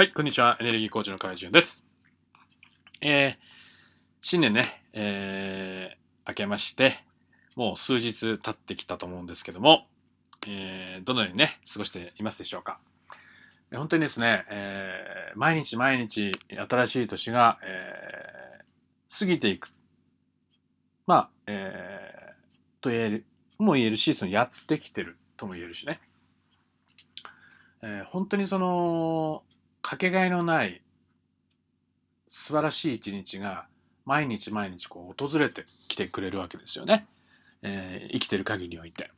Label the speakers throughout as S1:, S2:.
S1: はい、こんにちは。エネルギーコーチの海潤です。えー、新年ね、えー、明けまして、もう数日経ってきたと思うんですけども、えー、どのようにね、過ごしていますでしょうか。え本当にですね、えー毎日毎日新しい年が、えー過ぎていく。まあ、えーと言える、も言えるし、そのやってきてるとも言えるしね。えー本当にその、かけがえのない素晴らしい一日が毎日毎日こう訪れてきてくれるわけですよね。えー生きてる限りにおいて。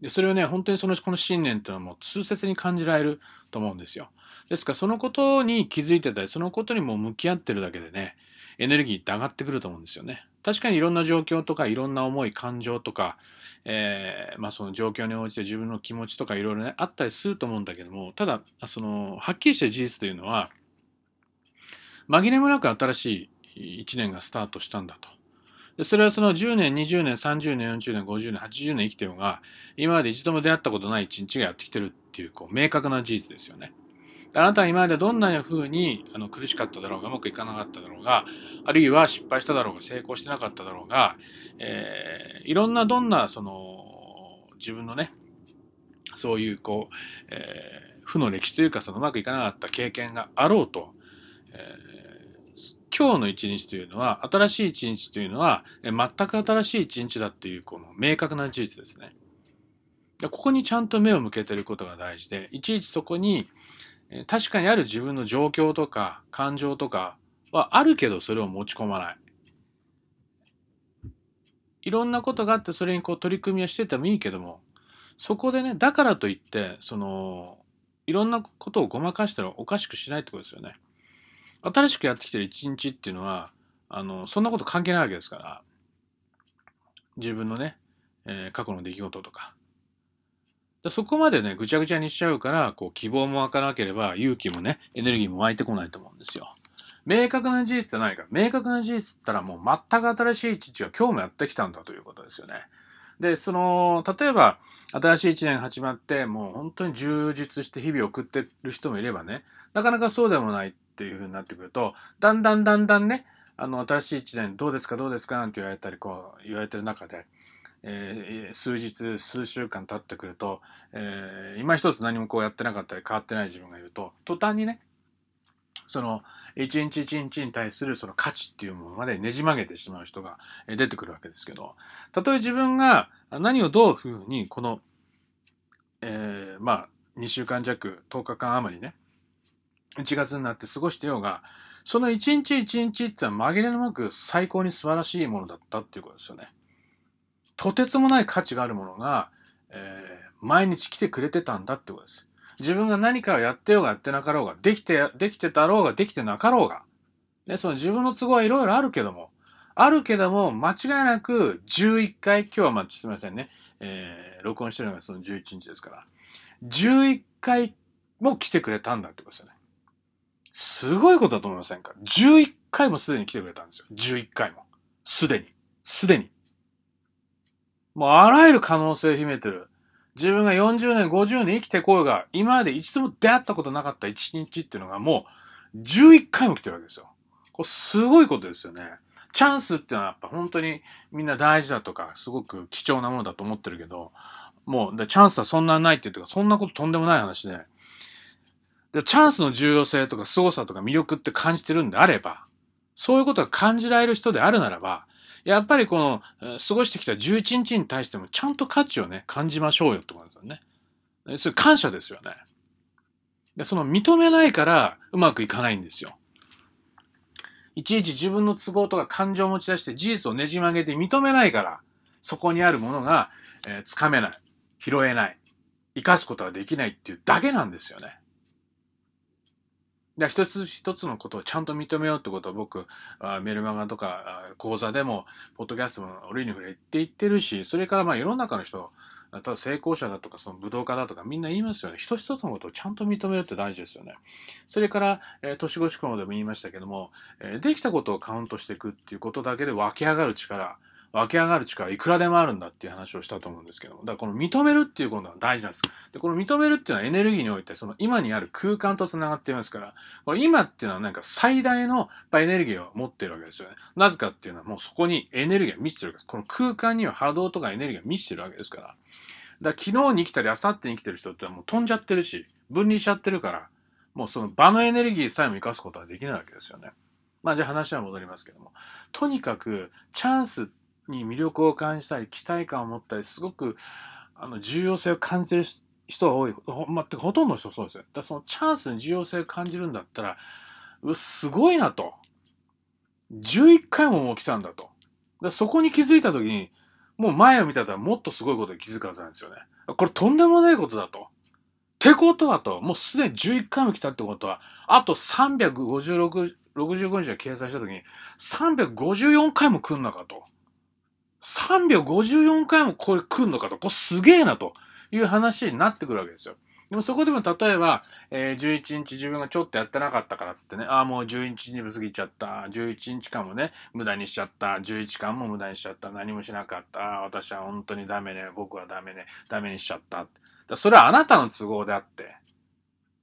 S1: でそれをね本当にそのこの信念っていうのはもう痛切に感じられると思うんですよ。ですからそのことに気づいてたりそのことにも向き合ってるだけでねエネルギーって上がってくると思うんですよね。確かにいろんな状況とかいろんな思い感情とか、えーまあ、その状況に応じて自分の気持ちとかいろいろねあったりすると思うんだけどもただそのはっきりした事実というのは紛れもなく新しい1年がスタートしたんだと。でそれはその10年20年30年40年50年80年生きてるのが今まで一度も出会ったことない一日がやってきてるっていうこう明確な事実ですよね。あなたは今までどんな風にあの苦しかっただろうがうまくいかなかっただろうがあるいは失敗しただろうが成功してなかっただろうが、えーいろんなどんなその自分のねそういうこう、えー負の歴史というかそのうまくいかなかった経験があろうと、えー今日の一日というのは新しい一日というのは全く新しい一日だっていうこの明確な事実ですね。ここにちゃんと目を向けてることが大事でいちいちそこに確かにある自分の状況とか感情とかはあるけどそれを持ち込まない。いろんなことがあってそれにこう取り組みはしててもいいけどもそこでねだからといってそのいろんなことをごまかしたらおかしくしないってことですよね。新しくやってきてる一日っていうのはあのそんなこと関係ないわけですから自分のね、えー過去の出来事とかそこまでねぐちゃぐちゃにしちゃうからこう希望も湧かなければ勇気もねエネルギーも湧いてこないと思うんですよ。明確な事実って何か明確な事実ったらもう全く新しい一日が今日もやってきたんだということですよね。でその例えば新しい一年始まってもう本当に充実して日々を送ってる人もいればねなかなかそうでもないっていうふうになってくるとだんだんだんだんねあの新しい一年どうですかどうですかなんて言われたりこう言われてる中で、えー数日数週間経ってくると、えー今一つ何もこうやってなかったり変わってない自分がいると途端にねその一日一日に対するその価値っていうものまでねじ曲げてしまう人が出てくるわけですけどたとえ自分が何をどういうふうにこの、えーまあ2週間弱10日間余りね1月になって過ごしてようがその一日一日ってのは紛れもなく最高に素晴らしいものだったっていうことですよね。とてつもない価値があるものが、えー毎日来てくれてたんだってことです。自分が何かをやってようがやってなかろうが、できて、できてたろうが、できてなかろうが、ね、その自分の都合はいろいろあるけども、あるけども、間違いなく11回、今日はま、すみませんね、えー録音してるのがその11日ですから、11回も来てくれたんだってことですよね。すごいことだと思いませんか ?11 回もすでに来てくれたんですよ。11回も。すでに。すでに。もうあらゆる可能性を秘めてる。自分が40年、50年生きてこようが、今まで一度も出会ったことなかった一日っていうのがもう11回も来てるわけですよ。これすごいことですよね。チャンスっていうのはやっぱ本当にみんな大事だとか、すごく貴重なものだと思ってるけど、もうチャンスはそんなないっていうか、そんなこととんでもない話で、でチャンスの重要性とか凄さとか魅力って感じてるんであれば、そういうことが感じられる人であるならば、やっぱりこの過ごしてきた11日に対してもちゃんと価値をね、感じましょうよってことですよね。それ感謝ですよね。でその認めないからうまくいかないんですよ。いちいち自分の都合とか感情を持ち出して事実をねじ曲げて認めないから、そこにあるものが、えつかめない、拾えない、生かすことができないっていうだけなんですよね。で一つ一つのことをちゃんと認めようってことを僕あメルマガとかあ講座でもポッドキャストも折に触れて言ってるしそれからまあ世の中の人例えば成功者だとかその武道家だとかみんな言いますよね。一つ一つのことをちゃんと認めるって大事ですよね。それから、えー年越し婚でも言いましたけども、えーできたことをカウントしていくっていうことだけで湧き上がる力。湧き上がる力いくらでもあるんだっていう話をしたと思うんですけどだからこの認めるっていうことが大事なんです。でこの認めるっていうのはエネルギーにおいてその今にある空間とつながっていますからこれ今っていうのはなんか最大のエネルギーを持ってるわけですよね。なぜかっていうのはもうそこにエネルギーが満ちてるわけです。この空間には波動とかエネルギーが満ちてるわけですから。だから昨日に生きたり明後日に生きてる人ってもう飛んじゃってるし分離しちゃってるからもうその場のエネルギーさえも生かすことはできないわけですよね。まあじゃあ話は戻りますけどもとにかくチャンスに魅力を感じたり期待感を持ったりすごくあの重要性を感じる人が多い。ほ,、まあ、ほとんどの人そうですよ。だそのチャンスに重要性を感じるんだったらうすごいなと。11回ももう来たんだと。だそこに気づいた時にもう前を見たらもっとすごいことに気づくはずなんですよね。これとんでもないことだと。ってことはと。もうすでに11回も来たってことはあと356 65日で掲載した時に354回も来んのかと。354回もこれ来んのかと。これすげえなという話になってくるわけですよ。でもそこでも例えば、えー、11日自分がちょっとやってなかったからっつってね、ああ、もう11日に過ぎちゃった。11日間もね、無駄にしちゃった。11時間も無駄にしちゃった。何もしなかった。私は本当にダメね。僕はダメね。ダメにしちゃった。それはあなたの都合であって、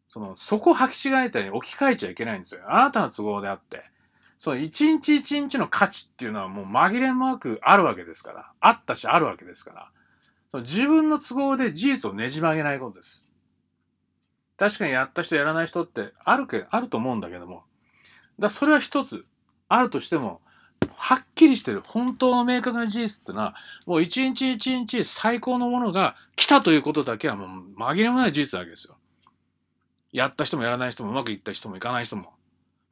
S1: その、そこを履き違えたように置き換えちゃいけないんですよ。あなたの都合であって。その一日一日の価値っていうのはもう紛れもなくあるわけですから。あったしあるわけですから。その自分の都合で事実をねじ曲げないことです。確かにやった人やらない人ってあるけ、あると思うんだけども。だそれは一つあるとしても、はっきりしてる本当の明確な事実っていうのは、もう一日一日最高のものが来たということだけはもう紛れもない事実なわけですよ。やった人もやらない人もうまくいった人もいかない人も。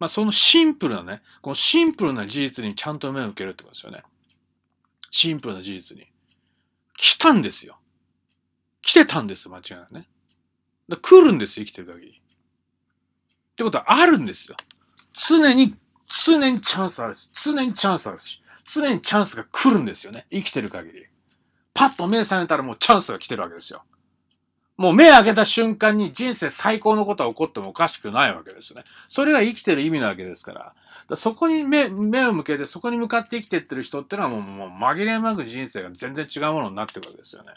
S1: まあ、そのシンプルなね、このシンプルな事実にちゃんと目を向けるってことですよね。シンプルな事実に。来たんですよ。来てたんです、間違いないね。だ来るんですよ、生きてる限り。ってことはあるんですよ。常に、常にチャンスあるし、常にチャンスあるし、常にチャンスが来るんですよね。生きてる限り。パッと目覚めたらもうチャンスが来てるわけですよ。もう目開けた瞬間に人生最高のことが起こってもおかしくないわけですよね。それが生きてる意味なわけですから。からそこに目目を向けて、そこに向かって生きてってる人ってのはもうもう紛れもなく人生が全然違うものになってくるわけですよね。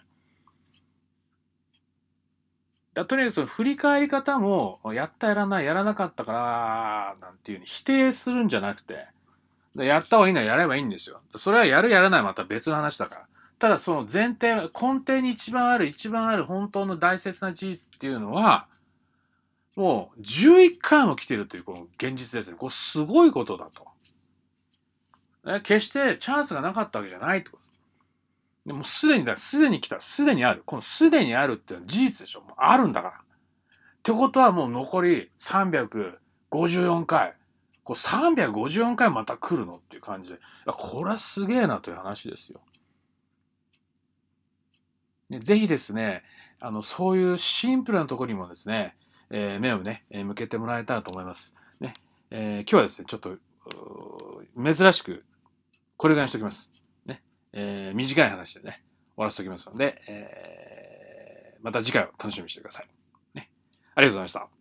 S1: だとにかくその振り返り方も、やったやらない、やらなかったから、なんていうに否定するんじゃなくて、やった方がいいのはやればいいんですよ。それはやるやらないまた別の話だから。ただその前提、根底に一番ある、一番ある本当の大切な事実っていうのは、もう11回も来てるというこの現実ですね。これすごいことだと。決してチャンスがなかったわけじゃないってこと。でもすでにだ、すでに来た、すでにある。このすでにあるっていうのは事実でしょ。もうあるんだから。ってことはもう残り354回。こう354回また来るのっていう感じで。これはすげえなという話ですよ。ぜひですね、あの、そういうシンプルなところにもですね、えー、目をね、え向けてもらえたらと思います。ね、えー、今日はですね、ちょっと、珍しく、これぐらいにしときます。ね、えー、短い話でね、終わらせておきますので、え、また次回を楽しみにしてください。ね、ありがとうございました。